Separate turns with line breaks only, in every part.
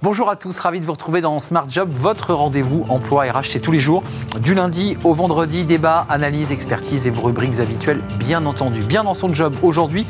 Bonjour à tous, ravi de vous retrouver dans Smart Job, votre rendez-vous emploi RH, c'est tous les jours, du lundi au vendredi, débat, analyse, expertise et vos rubriques habituelles, bien entendu. Bien dans son job, aujourd'hui,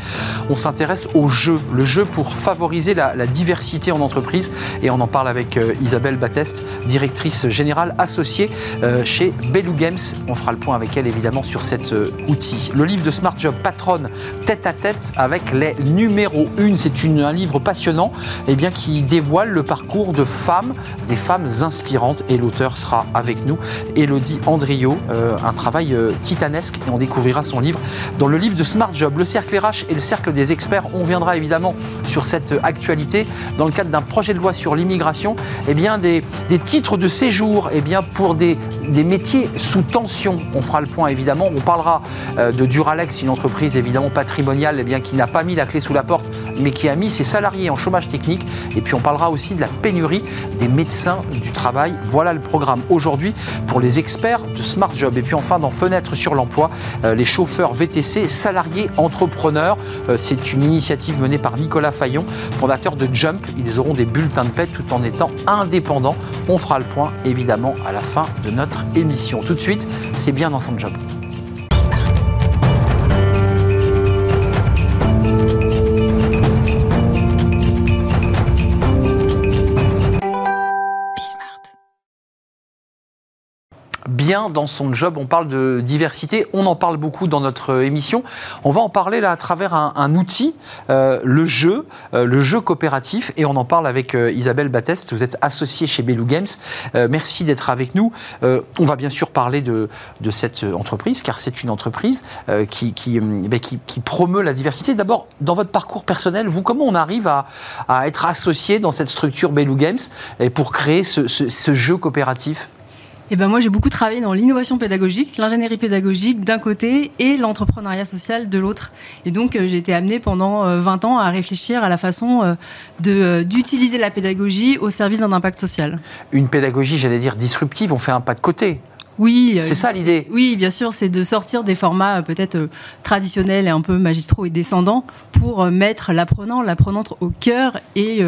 on s'intéresse au jeu, le jeu pour favoriser la, diversité en entreprise et on en parle avec euh, Isabelle Batteste, directrice générale associée euh, chez Belou Games. On fera le point avec elle évidemment sur cet euh, outil. Le livre de Smart Job patronne tête à tête avec les numéros 1, c'est un livre passionnant et eh bien, qui dévoile le parcours parcours de femmes, des femmes inspirantes. Et l'auteur sera avec nous, Elodie Andrio. Euh, un travail euh, titanesque et on découvrira son livre dans le livre de Smart Job. Le cercle RH et le cercle des experts. On viendra évidemment sur cette actualité dans le cadre d'un projet de loi sur l'immigration. eh bien, des, titres de séjour eh bien, pour des, métiers sous tension. On fera le point évidemment. On parlera euh, de Duralex, une entreprise évidemment patrimoniale et bien, qui n'a pas mis la clé sous la porte mais qui a mis ses salariés en chômage technique. Et puis on parlera aussi de la pénurie des médecins du travail. Voilà le programme aujourd'hui pour les experts de Smart Job. Et puis enfin, dans Fenêtre sur l'emploi, euh, les chauffeurs VTC, salariés entrepreneurs. Euh, c'est une initiative menée par Nicolas Fayon, fondateur de Jump. Ils auront des bulletins de paix tout en étant indépendants. On fera le point évidemment à la fin de notre émission. Tout de suite, c'est bien dans son job. Dans son job. On parle de diversité, on en parle beaucoup dans notre émission. On va en parler là à travers un, outil, euh, le jeu, euh, le jeu coopératif, et on en parle avec euh, Isabelle Batteste. Vous êtes associée chez Belou Games. merci d'être avec nous. on va bien sûr parler de, cette entreprise, car c'est une entreprise qui, qui, ben, qui, promeut la diversité. D'abord, dans votre parcours personnel, vous, comment on arrive à, être associé dans cette structure Belou Games et pour créer ce jeu coopératif?
Eh ben moi, j'ai beaucoup travaillé dans l'innovation pédagogique, l'ingénierie pédagogique d'un côté et l'entrepreneuriat social de l'autre. Et donc, euh, j'ai été amenée pendant 20 euh, ans à réfléchir à la façon euh, d'utiliser la pédagogie au service d'un impact social.
Une pédagogie, j'allais dire, disruptive, on fait un pas de côté.
Oui.
C'est ça l'idée.
Oui, bien sûr, c'est de sortir des formats peut-être traditionnels et un peu magistraux et descendants pour mettre l'apprenant, l'apprenante au cœur et,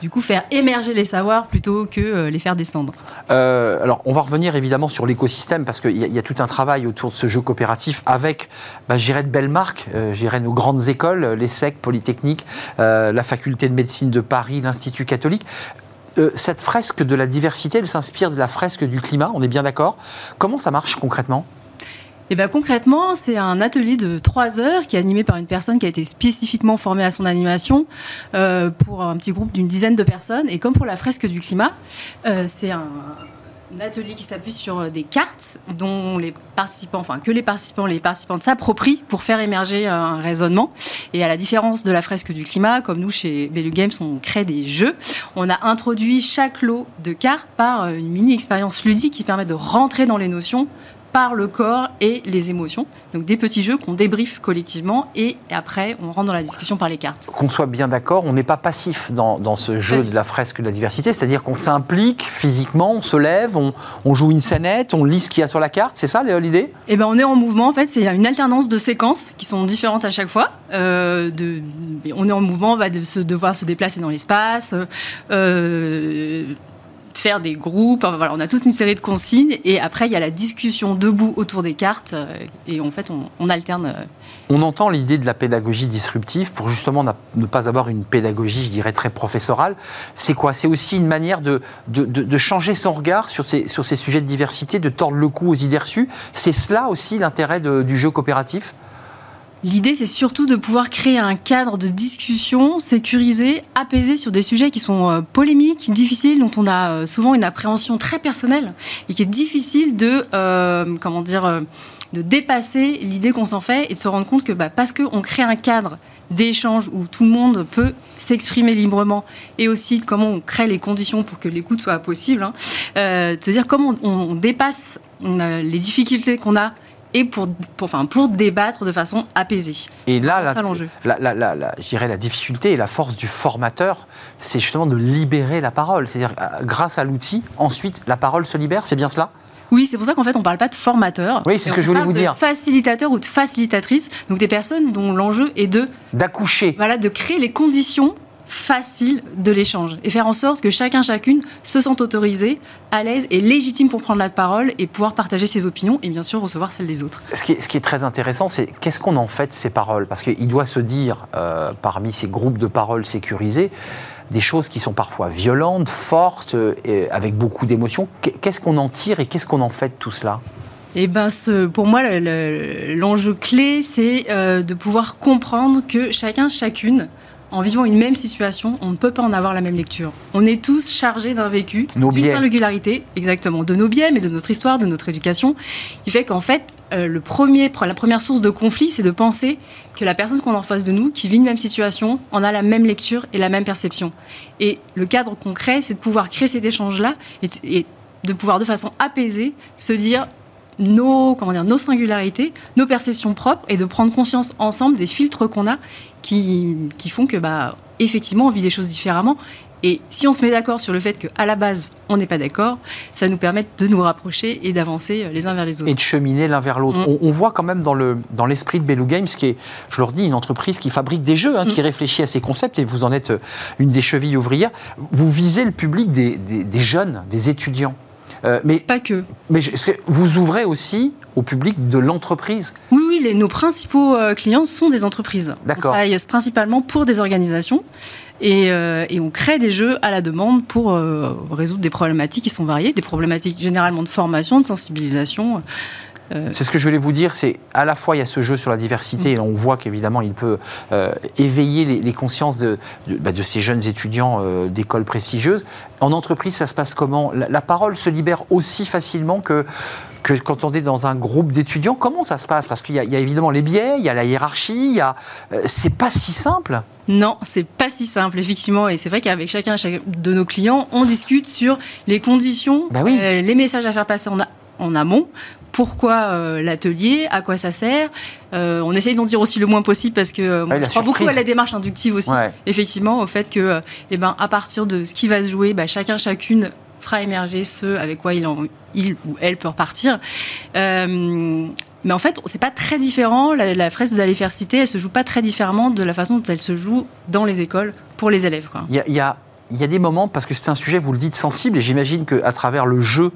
du coup faire émerger les savoirs plutôt que euh, les faire descendre.
Euh, alors on va revenir évidemment sur l'écosystème parce qu'il y, a tout un travail autour de ce jeu coopératif avec, bah, j'irais de belles marques, euh, j'irais nos grandes écoles, l'ESSEC, Polytechnique, la faculté de médecine de Paris, l'Institut catholique. Cette fresque de la diversité, elle s'inspire de la fresque du climat, on est bien d'accord. Comment ça marche concrètement?
Eh ben, concrètement, c'est un atelier de trois heures qui est animé par une personne qui a été spécifiquement formée à son animation euh, pour un petit groupe d'une dizaine de personnes. Et comme pour la fresque du climat, euh, c'est un, atelier qui s'appuie sur des cartes dont les participants, enfin que les participants, les participantes s'approprient pour faire émerger un raisonnement. Et à la différence de la fresque du climat, comme nous chez Bellu Games, on crée des jeux. On a introduit chaque lot de cartes par une mini expérience ludique qui permet de rentrer dans les notions par le corps et les émotions. Donc des petits jeux qu'on débriefe collectivement et après on rentre dans la discussion par les cartes.
Qu'on soit bien d'accord, on n'est pas passif dans, dans, ce jeu de la fresque de la diversité, c'est-à-dire qu'on s'implique physiquement, on se lève, on, on, joue une scénette, on lit ce qu'il y a sur la carte, c'est ça l'idée?
Eh bien on est en mouvement en fait, c'est une alternance de séquences qui sont différentes à chaque fois. Euh, de, on est en mouvement, on va devoir se déplacer dans l'espace. Euh, faire des groupes. voilà, on a toute une série de consignes et après il y a la discussion debout autour des cartes euh, et en fait on, alterne. Euh.
On entend l'idée de la pédagogie disruptive pour justement ne pas avoir une pédagogie, je dirais, très professorale. C'est quoi? C'est aussi une manière de, de, changer son regard sur ces, sur ces sujets de diversité, de tordre le cou aux idées reçues? C'est cela aussi l'intérêt du jeu coopératif?
L'idée, c'est surtout de pouvoir créer un cadre de discussion sécurisé, apaisé sur des sujets qui sont euh, polémiques, difficiles, dont on a euh, souvent une appréhension très personnelle et qui est difficile de, euh, comment dire, de dépasser l'idée qu'on s'en fait et de se rendre compte que bah, parce qu'on crée un cadre d'échange où tout le monde peut s'exprimer librement et aussi comment on crée les conditions pour que l'écoute soit possible, hein, de se dire comment on, dépasse les difficultés qu'on a et pour, pour, enfin, pour débattre de façon apaisée.
Et là, la, la, la, la, je dirais la difficulté et la force du formateur, c'est justement de libérer la parole. C'est-à-dire, euh, grâce à l'outil, ensuite, la parole se libère, c'est bien cela?
Oui, c'est pour ça qu'en fait, on ne parle pas de formateur.
Oui, c'est ce que je voulais vous dire.
De facilitateur ou de facilitatrice, donc des personnes dont l'enjeu est de.
D'accoucher.
Voilà, de créer les conditions facile de l'échange et faire en sorte que chacun, chacune se sente autorisé, à l'aise et légitime pour prendre la parole et pouvoir partager ses opinions et bien sûr recevoir celles des autres.
Ce qui est, ce qui est très intéressant, c'est qu'est-ce qu'on en fait de ces paroles? Parce qu'il doit se dire, euh, parmi ces groupes de paroles sécurisés, des choses qui sont parfois violentes, fortes, et avec beaucoup d'émotions. Qu'est-ce qu'on en tire et qu'est-ce qu'on en fait de tout cela?
Eh ben, ce, pour moi, l'enjeu clé, c'est euh, de pouvoir comprendre que chacun, chacune, en vivant une même situation, on ne peut pas en avoir la même lecture. On est tous chargés d'un vécu, d'une singularité, exactement, de nos biais, mais de notre histoire, de notre éducation, qui fait qu'en fait, euh, le premier, la première source de conflit, c'est de penser que la personne qu'on a en face de nous, qui vit une même situation, en a la même lecture et la même perception. Et le cadre concret, c'est de pouvoir créer cet échange-là et, et de pouvoir de façon apaisée se dire nos, comment dire, nos singularités, nos perceptions propres et de prendre conscience ensemble des filtres qu'on a qui, qui font que, bah, effectivement, on vit des choses différemment. Et si on se met d'accord sur le fait qu'à la base, on n'est pas d'accord, ça nous permet de nous rapprocher et d'avancer les uns vers les autres.
Et de cheminer l'un vers l'autre. Mm. On, voit quand même dans, le, dans l'esprit de Bellu Games, qui est, je leur dis, une entreprise qui fabrique des jeux, hein, qui mm. réfléchit à ces concepts, et vous en êtes une des chevilles ouvrières. Vous visez le public des, des jeunes, des étudiants.
Euh, mais, pas que.
Mais vous ouvrez aussi au public de l'entreprise
Oui, oui nos principaux euh, clients sont des entreprises. D'accord. On travaille principalement pour des organisations. Et, euh, et, on crée des jeux à la demande pour résoudre des problématiques qui sont variées, des problématiques généralement de formation, de sensibilisation.
Euh, c'est ce que je voulais vous dire, c'est à la fois il y a ce jeu sur la diversité, et on voit qu'évidemment il peut euh, éveiller les, consciences de, bah, de, ces jeunes étudiants euh, d'écoles prestigieuses. En entreprise, ça se passe comment? La, parole se libère aussi facilement que, que quand on est dans un groupe d'étudiants. Comment ça se passe? Parce qu'il y, a évidemment les biais, il y a la hiérarchie, il y a, c'est pas si simple.
Non, c'est pas si simple, effectivement. Et c'est vrai qu'avec chacun de nos clients, on discute sur les conditions, bah les messages à faire passer en, en amont pourquoi euh, l'atelier, à quoi ça sert. Euh, on essaye d'en dire aussi le moins possible parce que euh, je crois beaucoup à la démarche inductive aussi, effectivement, au fait que, eh ben, à partir de ce qui va se jouer, bah, chacun, chacune fera émerger ce avec quoi il, il ou elle peut repartir. mais en fait, c'est pas très différent. La, la fresque de la diversité, elle se joue pas très différemment de la façon dont elle se joue dans les écoles pour les élèves.
Il y a il y a des moments, parce que c'est un sujet, vous le dites, sensible, et j'imagine qu'à travers le jeu,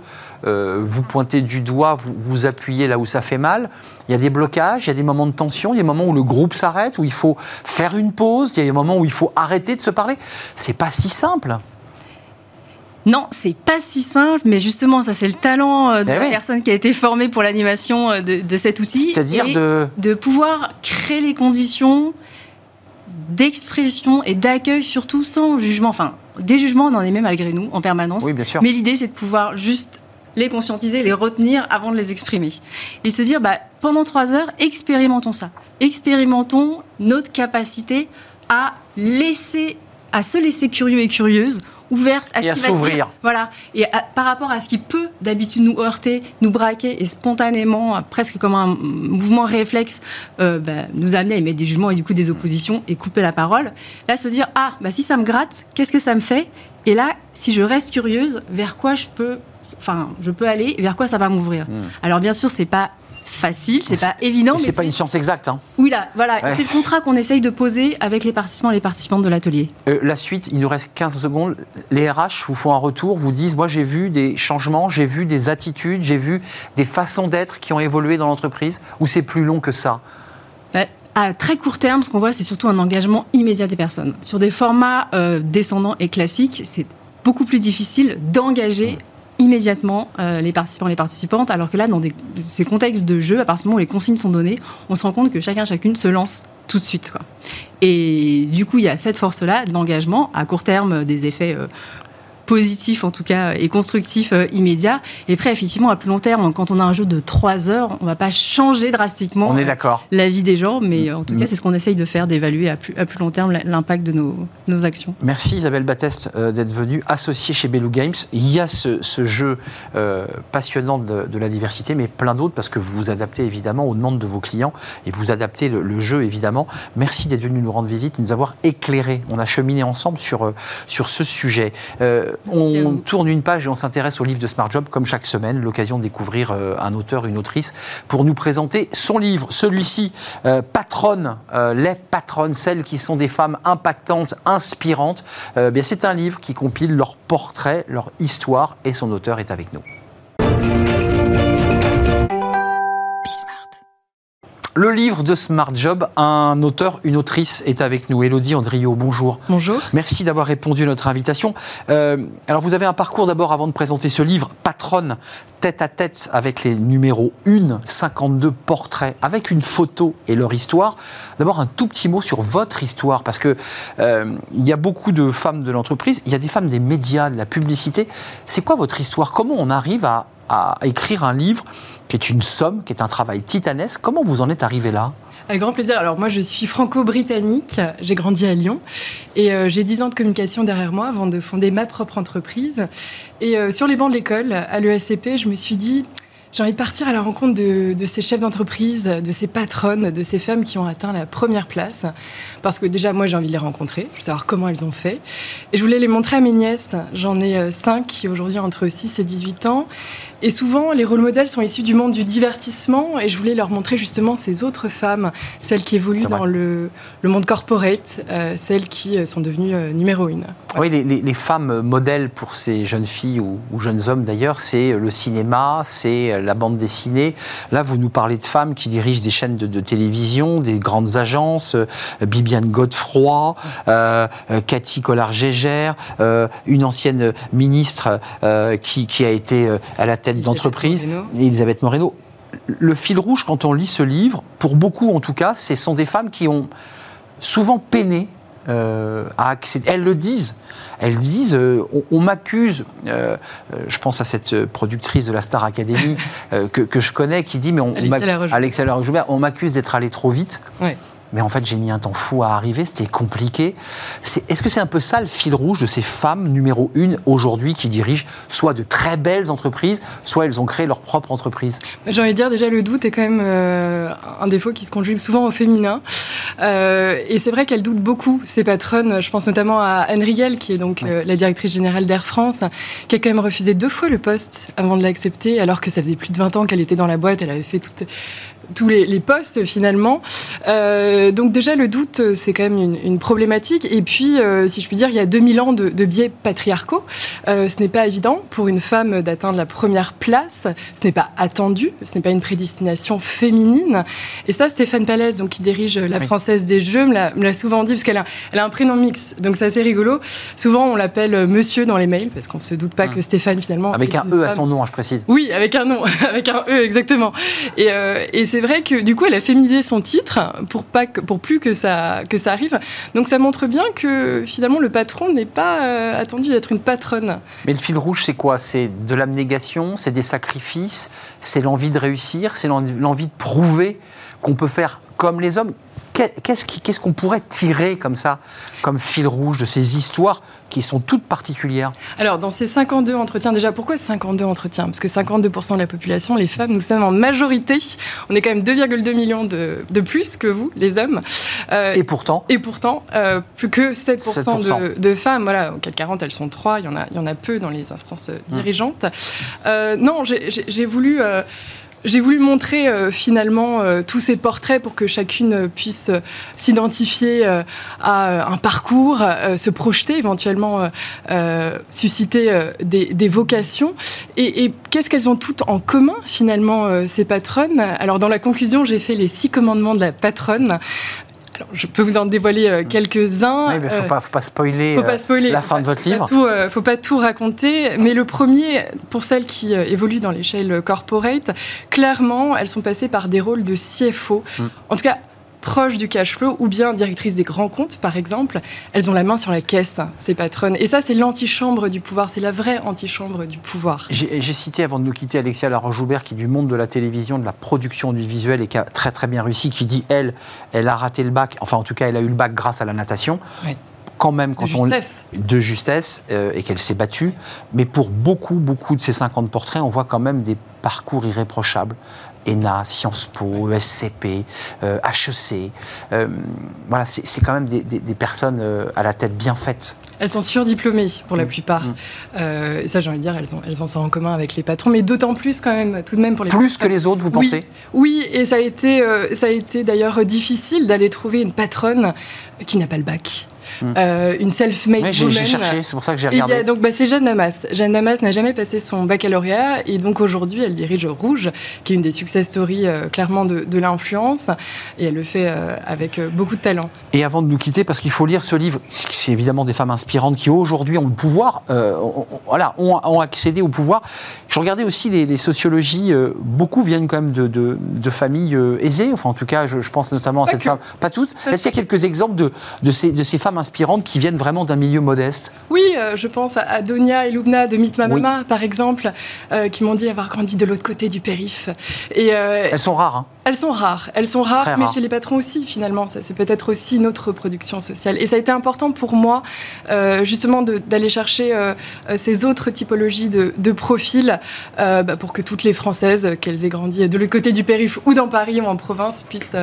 euh, vous pointez du doigt, vous, vous appuyez là où ça fait mal. Il y a des blocages, il y a des moments de tension, il y a des moments où le groupe s'arrête, où il faut faire une pause, il y a des moments où il faut arrêter de se parler. C'est pas si simple.
Non, c'est pas si simple, mais justement, ça c'est le talent euh, de eh la personne qui a été formée pour l'animation euh, de, cet outil.
C'est-à-dire de...
de pouvoir créer les conditions d'expression et d'accueil surtout sans jugement. Enfin, des jugements, on en est même malgré nous en permanence.
Oui, bien sûr.
Mais l'idée, c'est de pouvoir juste les conscientiser, les retenir avant de les exprimer. Et de se dire, bah, pendant trois heures, expérimentons ça. Expérimentons notre capacité à laisser, à se laisser curieux et curieuse ouverte
à ce qui va
Voilà. Et par rapport à ce qui peut d'habitude nous heurter, nous braquer et spontanément, presque comme un mouvement réflexe, euh, bah, nous amener à émettre des jugements et du coup des oppositions et couper la parole. Là, se dire ah bah si ça me gratte, qu'est-ce que ça me fait? Et là, si je reste curieuse, vers quoi je peux enfin, je peux aller, vers quoi ça va m'ouvrir? Hmm. Alors bien sûr, c'est pas facile, c'est pas évident.
C'est pas une science exacte. Hein.
Oui, là, voilà. C'est le contrat qu'on essaye de poser avec les participants et les participantes de l'atelier.
Euh, la suite, il nous reste 15 secondes. Les RH vous font un retour, vous disent Moi, j'ai vu des changements, j'ai vu des attitudes, j'ai vu des façons d'être qui ont évolué dans l'entreprise, ou c'est plus long que ça?
À très court terme, ce qu'on voit, c'est surtout un engagement immédiat des personnes. Sur des formats euh, descendants et classiques, c'est beaucoup plus difficile d'engager immédiatement euh, les participants et les participantes, alors que là, dans ces contextes de jeu, à partir du moment où les consignes sont données, on se rend compte que chacun, chacune se lance tout de suite. Et du coup, il y a cette force-là d'engagement à court terme, des effets euh, positif en tout cas et constructif euh, immédiat. Et après, effectivement, à plus long terme, quand on a un jeu de 3 heures, on ne va pas changer drastiquement
on est d'accord.
la vie des gens, mais en tout cas, c'est ce qu'on essaye de faire, d'évaluer à plus, à plus long terme l'impact de nos, nos, actions.
Merci Isabelle Batteste euh, d'être venue associée chez Bellu Games. Il y a ce, ce jeu euh, passionnant de, de, la diversité, mais plein d'autres parce que vous vous adaptez évidemment aux demandes de vos clients et vous adaptez le, le jeu évidemment. Merci d'être venu nous rendre visite, nous avoir éclairé. On a cheminé ensemble sur, sur ce sujet. On tourne une page et on s'intéresse au livre de Smart Job, comme chaque semaine, l'occasion de découvrir un auteur, une autrice, pour nous présenter son livre. Celui-ci, Patronne, les patronnes, celles qui sont des femmes impactantes, inspirantes. bien, c'est un livre qui compile leur portrait, leur histoire, et son auteur est avec nous. Le livre de Smart Job, un auteur, une autrice est avec nous. Elodie Andriot, bonjour.
Bonjour.
Merci d'avoir répondu à notre invitation. Euh, alors, vous avez un parcours d'abord avant de présenter ce livre, Patronne, tête à tête avec les numéros 1, 52 portraits, avec une photo et leur histoire. D'abord, un tout petit mot sur votre histoire, parce que euh, il y a beaucoup de femmes de l'entreprise, il y a des femmes des médias, de la publicité. C'est quoi votre histoire? Comment on arrive à à écrire un livre qui est une somme, qui est un travail titanesque? Comment vous en êtes arrivé là?
Avec grand plaisir. Alors moi, je suis franco-britannique. J'ai grandi à Lyon et euh, j'ai 10 ans de communication derrière moi avant de fonder ma propre entreprise. Et euh, sur les bancs de l'école, à l'ESCP, je me suis dit, j'ai envie de partir à la rencontre de, de ces chefs d'entreprise, de ces patronnes, de ces femmes qui ont atteint la première place. Parce que déjà, moi, j'ai envie de les rencontrer. Je veux savoir comment elles ont fait. Et je voulais les montrer à mes nièces. J'en ai euh, cinq qui aujourd'hui entre 6 et 18 ans. Et souvent, les rôles modèles sont issus du monde du divertissement et je voulais leur montrer justement ces autres femmes, celles qui évoluent dans le, le, monde corporate, euh, celles qui euh, sont devenues euh, numéro une.
Oui, les, les, femmes modèles pour ces jeunes filles ou, ou jeunes hommes d'ailleurs, c'est le cinéma, c'est la bande dessinée. Là, vous nous parlez de femmes qui dirigent des chaînes de, de télévision, des grandes agences, Bibiane Godefroy, Cathy Collard-Gégère, une ancienne ministre qui, qui, a été à la tête d'entreprise, Elisabeth Moreno. Le fil rouge, quand on lit ce livre, pour beaucoup en tout cas, ce sont des femmes qui ont souvent peiné euh, à accéder. Elles le disent. Elles disent, euh, on, m'accuse, euh, je pense à cette productrice de la Star Academy que, je connais, qui dit, mais on, on m'accuse d'être allé trop vite mais en fait j'ai mis un temps fou à arriver, c'était compliqué. Est-ce que c'est un peu ça le fil rouge de ces femmes numéro une aujourd'hui qui dirigent soit de très belles entreprises, soit elles ont créé leur propre entreprise?
J'ai envie de dire déjà le doute est quand même euh, un défaut qui se conjugue souvent au féminin. Euh, et c'est vrai qu'elles doutent beaucoup, ces patronnes. Je pense notamment à Anne Riegel, qui est donc euh, la directrice générale d'Air France, qui a quand même refusé deux fois le poste avant de l'accepter, alors que ça faisait plus de 20 ans qu'elle était dans la boîte, elle avait fait toute tous les, postes finalement. Euh, donc déjà le doute c'est quand même une, problématique et puis euh, si je puis dire il y a 2000 ans de, biais patriarcaux. Euh, ce n'est pas évident pour une femme d'atteindre la première place. Ce n'est pas attendu. Ce n'est pas une prédestination féminine. Et ça Stéphane Palès donc qui dirige la Française des Jeux me l'a souvent dit parce qu'elle a, elle a un prénom mixte donc c'est assez rigolo. Souvent on l'appelle Monsieur dans les mails parce qu'on se doute pas hum. que Stéphane finalement
avec un E à son nom hein, je précise.
Oui avec un nom avec un E exactement. Et, et c'est vrai que du coup, elle a féminisé son titre pour, pas pour plus que ça, que ça arrive. Donc ça montre bien que finalement, le patron n'est pas euh, attendu d'être une patronne.
Mais le fil rouge, c'est quoi? C'est de l'abnégation, c'est des sacrifices, c'est l'envie de réussir, c'est l'envie de prouver qu'on peut faire comme les hommes. Qu'est-ce qu'on pourrait tirer comme ça, comme fil rouge de ces histoires qui sont toutes particulières
Alors, dans ces 52 entretiens, déjà, pourquoi 52 entretiens? Parce que 52% de la population, les femmes, nous sommes en majorité. On est quand même 2,2 millions de, de, plus que vous, les hommes.
Euh, et pourtant
Et pourtant, euh, plus que 7%, De, femmes. Voilà, au 40, elles sont 3. Il y en a, il y en a peu dans les instances dirigeantes. Euh, non, j'ai voulu j'ai voulu montrer euh, finalement euh, tous ces portraits pour que chacune puisse euh, s'identifier à un parcours, se projeter éventuellement, susciter des, vocations. Et qu'est-ce qu'elles ont toutes en commun finalement ces patronnes? Alors dans la conclusion, j'ai fait les six commandements de la patronne je peux vous en dévoiler euh, quelques-uns.
Oui, mais il ne faut, pas spoiler, faut pas spoiler la fin de votre livre.
Il ne euh, faut pas tout raconter. Mais le premier, pour celles qui euh, évoluent dans l'échelle corporate, clairement, elles sont passées par des rôles de CFO. Mm. En tout cas, proche du cash flow ou bien directrice des grands comptes, par exemple, elles ont la main sur la caisse, ces patronnes. Et ça, c'est l'antichambre du pouvoir, c'est la vraie antichambre du pouvoir.
J'ai cité avant de nous quitter Alexia Laroche-Joubert, qui est du monde de la télévision, de la production du visuel et qui a très très bien réussi, qui dit, elle, elle a raté le bac, enfin en tout cas, elle a eu le bac grâce à la natation. quand même quand
de
on
justesse.
de justesse euh, et qu'elle s'est battue mais pour beaucoup beaucoup de ces 50 portraits on voit quand même des parcours irréprochables ENA, Sciences Po, ESCP, HEC. voilà, c'est quand même des, personnes à la tête bien faite.
Elles sont surdiplômées pour la mm. plupart. Mm. et ça, j'ai envie de dire, elles ont, elles ont ça en commun avec les patrons, mais d'autant plus quand même, tout de même pour les
Plus que les autres, vous pensez?
Oui, et ça a été, ça a été d'ailleurs difficile d'aller trouver une patronne qui n'a pas le bac. Hmm. Euh, une self-made
oui, J'ai cherché, c'est pour ça que j'ai regardé.
donc, bah, c'est Jeanne Damas. Jeanne Damas n'a jamais passé son baccalauréat et donc aujourd'hui, elle dirige Rouge, qui est une des success stories euh, clairement de, l'influence et elle le fait euh, avec beaucoup de talent.
Et avant de nous quitter, parce qu'il faut lire ce livre, c'est évidemment des femmes inspirantes qui aujourd'hui ont le pouvoir, ont, voilà, ont, accédé au pouvoir. Je regardais aussi les, sociologies, beaucoup viennent quand même de, de, familles aisées, enfin en tout cas, je, pense notamment à cette femme, pas toutes. Est-ce qu'il y a quelques exemples de, de, ces, de ces femmes inspirantes qui viennent vraiment d'un milieu modeste
Oui, euh, je pense à Donia et Lubna de Meet Mama, par exemple, euh, qui m'ont dit avoir grandi de l'autre côté du périph.
Et, euh, elles sont rares. Hein.
Elles sont rares. Elles sont rares, mais chez les patrons aussi, finalement. C'est peut-être aussi notre production sociale. Et ça a été important pour moi, justement, d'aller chercher ces autres typologies de, de profils bah, pour que toutes les Françaises, qu'elles aient grandi de l'autre côté du périph' ou dans Paris ou en province, puissent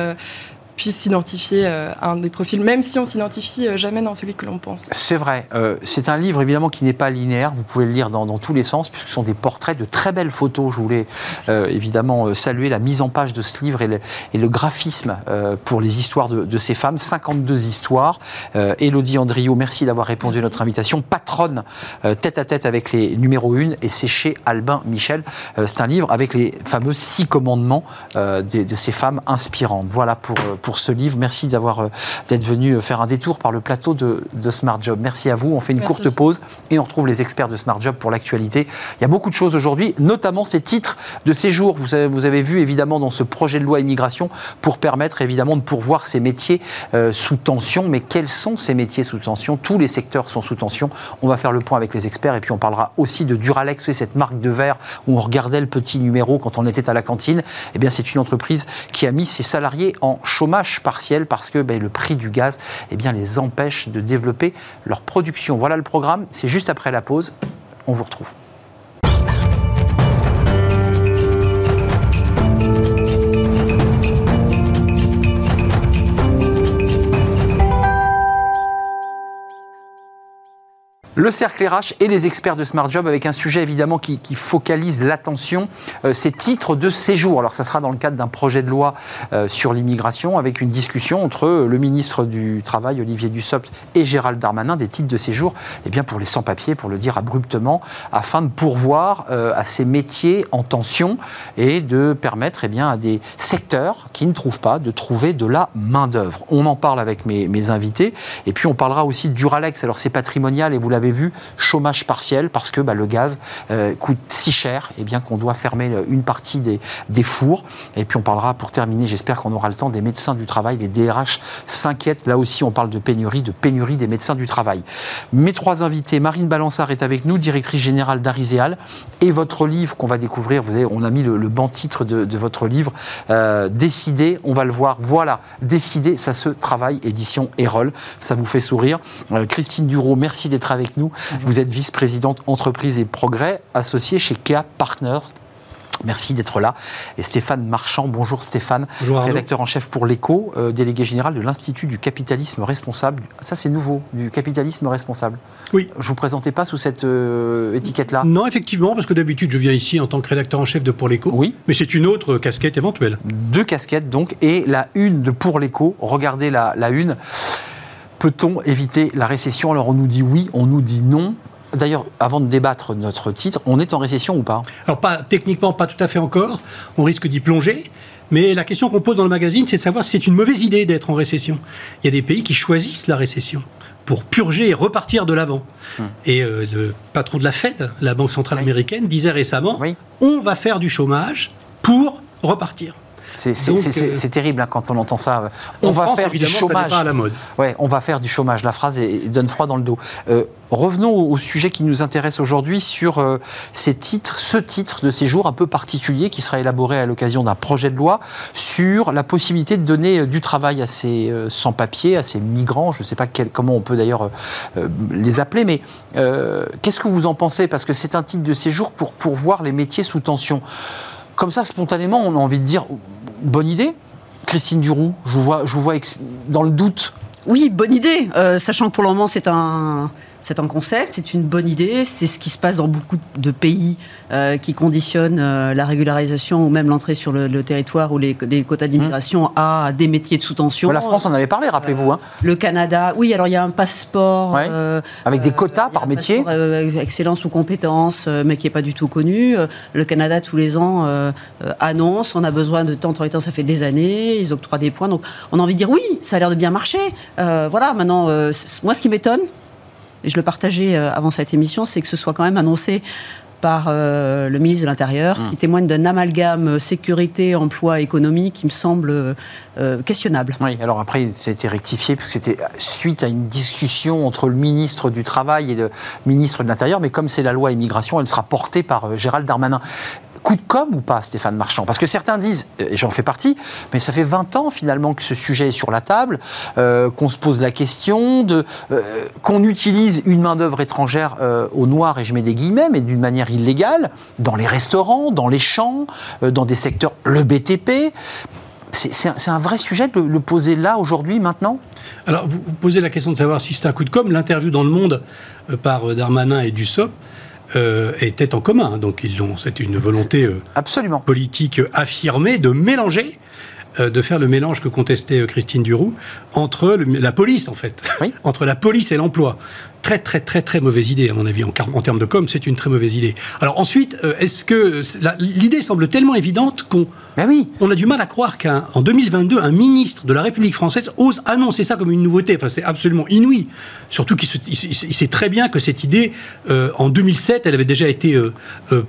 puisse s'identifier euh, à un des profils, même si on s'identifie euh, jamais dans celui que l'on pense.
C'est vrai. Euh, c'est un livre évidemment qui n'est pas linéaire. Vous pouvez le lire dans, tous les sens, puisque ce sont des portraits de très belles photos. Je voulais évidemment saluer la mise en page de ce livre et le, et le graphisme pour les histoires de, ces femmes. 52 histoires. Elodie Andriot, merci d'avoir répondu à notre invitation. Patronne, tête à tête avec les numéros 1, et c'est chez Albin Michel. c'est un livre avec les fameux six commandements de, de, ces femmes inspirantes. Voilà pour, pour pour ce livre. Merci d'avoir euh, d'être venu euh, faire un détour par le plateau de, Smart Job. Merci à vous. On fait une courte pause et on retrouve les experts de Smart Job pour l'actualité. Il y a beaucoup de choses aujourd'hui, notamment ces titres de séjour. Vous avez, vous avez vu évidemment dans ce projet de loi immigration pour permettre évidemment de pourvoir ces métiers euh, sous tension. Mais quels sont ces métiers sous tension? Tous les secteurs sont sous tension. On va faire le point avec les experts et puis on parlera aussi de Duralex, cette marque de verre où on regardait le petit numéro quand on était à la cantine. Eh bien, c'est une entreprise qui a mis ses salariés en chômage partiel parce que ben, le prix du gaz eh bien, les empêche de développer leur production. Voilà le programme, c'est juste après la pause. On vous retrouve. Le cercle RH et les experts de Smart Job avec un sujet évidemment qui, focalise l'attention, euh, ces titres de séjour. Alors ça sera dans le cadre d'un projet de loi euh, sur l'immigration avec une discussion entre le ministre du Travail Olivier Dussopt et Gérald Darmanin des titres de séjour eh bien pour les sans-papiers, pour le dire abruptement, afin de pourvoir euh, à ces métiers en tension et de permettre eh bien, à des secteurs qui ne trouvent pas de trouver de la main-d'œuvre. On en parle avec mes, mes invités et puis on parlera aussi du Duralex. Alors c'est patrimonial et vous l'avez vu, chômage partiel parce que bah, le gaz euh, coûte si cher et eh bien qu'on doit fermer une partie des, fours. Et puis on parlera pour terminer, j'espère qu'on aura le temps, des médecins du travail, des DRH s'inquiètent. Là aussi, on parle de pénurie, de pénurie des médecins du travail. Mes trois invités, Marine Balançard est avec nous, directrice générale d'Ariséal, et votre livre qu'on va découvrir, vous on a mis le, le titre de, votre livre, euh, Décider, on va le voir, voilà, Décider, ça se travaille, édition Erol, ça vous fait sourire. Euh, Christine Duro, merci d'être avec nous vous êtes vice-présidente entreprise et progrès associée chez KEA Partners. Merci d'être là. Et Stéphane Marchand, bonjour Stéphane, rédacteur en chef pour l'ECHO, euh, délégué général de l'Institut du capitalisme responsable. Ça c'est nouveau, du capitalisme responsable.
Oui.
Je ne vous présentais pas sous cette euh, étiquette-là
Non, effectivement, parce que d'habitude je viens ici en tant que rédacteur en chef de Pour l'Écho.
Oui.
Mais c'est une autre casquette éventuelle.
Deux casquettes donc, et la une de Pour l'Écho. Regardez la, la une. Peut-on éviter la récession? Alors on nous dit oui, on nous dit non. D'ailleurs, avant de débattre de notre titre, on est en récession ou pas?
Alors pas techniquement, pas tout à fait encore. On risque d'y plonger. Mais la question qu'on pose dans le magazine, c'est de savoir si c'est une mauvaise idée d'être en récession. Il y a des pays qui choisissent la récession pour purger et repartir de l'avant. Hmm. Et euh, le patron de la Fed, la Banque centrale américaine, disait récemment on va faire du chômage pour repartir.
Euh, c'est terrible hein, quand on entend ça. On va faire du chômage.
à la mode.
Ouais, on va faire du chômage. La phrase donne froid dans le dos. Euh, revenons au, sujet qui nous intéresse aujourd'hui sur euh, ces titres, ce titre de séjour un peu particulier qui sera élaboré à l'occasion d'un projet de loi sur la possibilité de donner du travail à ces sans-papiers, à ces migrants. Je ne sais pas comment on peut d'ailleurs les appeler, mais qu'est-ce que vous en pensez? Parce que c'est un titre de séjour pour voir les métiers sous tension comme ça, spontanément, on a envie de dire bonne idée. Christine Duroux, je vous vois, je vous vois dans le doute.
Oui, bonne idée, euh, sachant que pour le moment, c'est un c'est un concept, c'est une bonne idée, c'est ce qui se passe dans beaucoup de pays euh, qui conditionnent euh, la régularisation ou même l'entrée sur le, territoire ou les, quotas d'immigration mmh. à des métiers de sous-tension.
La France en avait parlé, rappelez-vous. Hein.
Le Canada, oui, alors il y a un passeport.
Avec des quotas par métier.
excellence ou compétence, mais qui n'est pas du tout connu. Le Canada, tous les ans, annonce on a besoin de temps, et temps, ça fait des années, ils octroient des points. Donc on a envie de dire oui, ça a l'air de bien marcher. voilà, maintenant, moi ce qui m'étonne, et je le partageais euh, avant cette émission, c'est que ce soit quand même annoncé par euh, le ministre de l'Intérieur, ce qui mmh. témoigne d'un amalgame euh, sécurité, emploi, économie qui me semble questionnable.
Oui, alors après, ça a été rectifié, puisque c'était suite à une discussion entre le ministre du Travail et le ministre de l'Intérieur, mais comme c'est la loi immigration, elle sera portée par Gérald Darmanin coup de com ou pas, Stéphane Marchand? Parce que certains disent, et j'en fais partie, mais ça fait 20 ans finalement que ce sujet est sur la table, euh, qu'on se pose la question, de, euh, qu'on utilise une main-d'œuvre étrangère euh, au noir, et je mets des guillemets, mais d'une manière illégale, dans les restaurants, dans les champs, dans des secteurs, le BTP. C'est un, vrai sujet de le, poser là, aujourd'hui, maintenant?
Alors, vous, posez la question de savoir si c'est un coup de com. L'interview dans Le Monde par Darmanin et Dussopt euh, étaient en commun. Donc ils l'ont, c'est une volonté euh,
Absolument.
politique affirmée de mélanger euh, de faire le mélange que contestait Christine Duroux entre la police, en fait, entre la police et l'emploi très très très très mauvaise idée à mon avis en, en termes de com c'est une très mauvaise idée. Alors ensuite euh, est-ce que l'idée semble tellement évidente qu'on
ben oui.
on a du mal à croire qu'en 2022 un ministre de la République française ose annoncer ça comme une nouveauté. Enfin c'est absolument inouï. Surtout qu'il sait très bien que cette idée euh, en 2007 elle avait déjà été euh,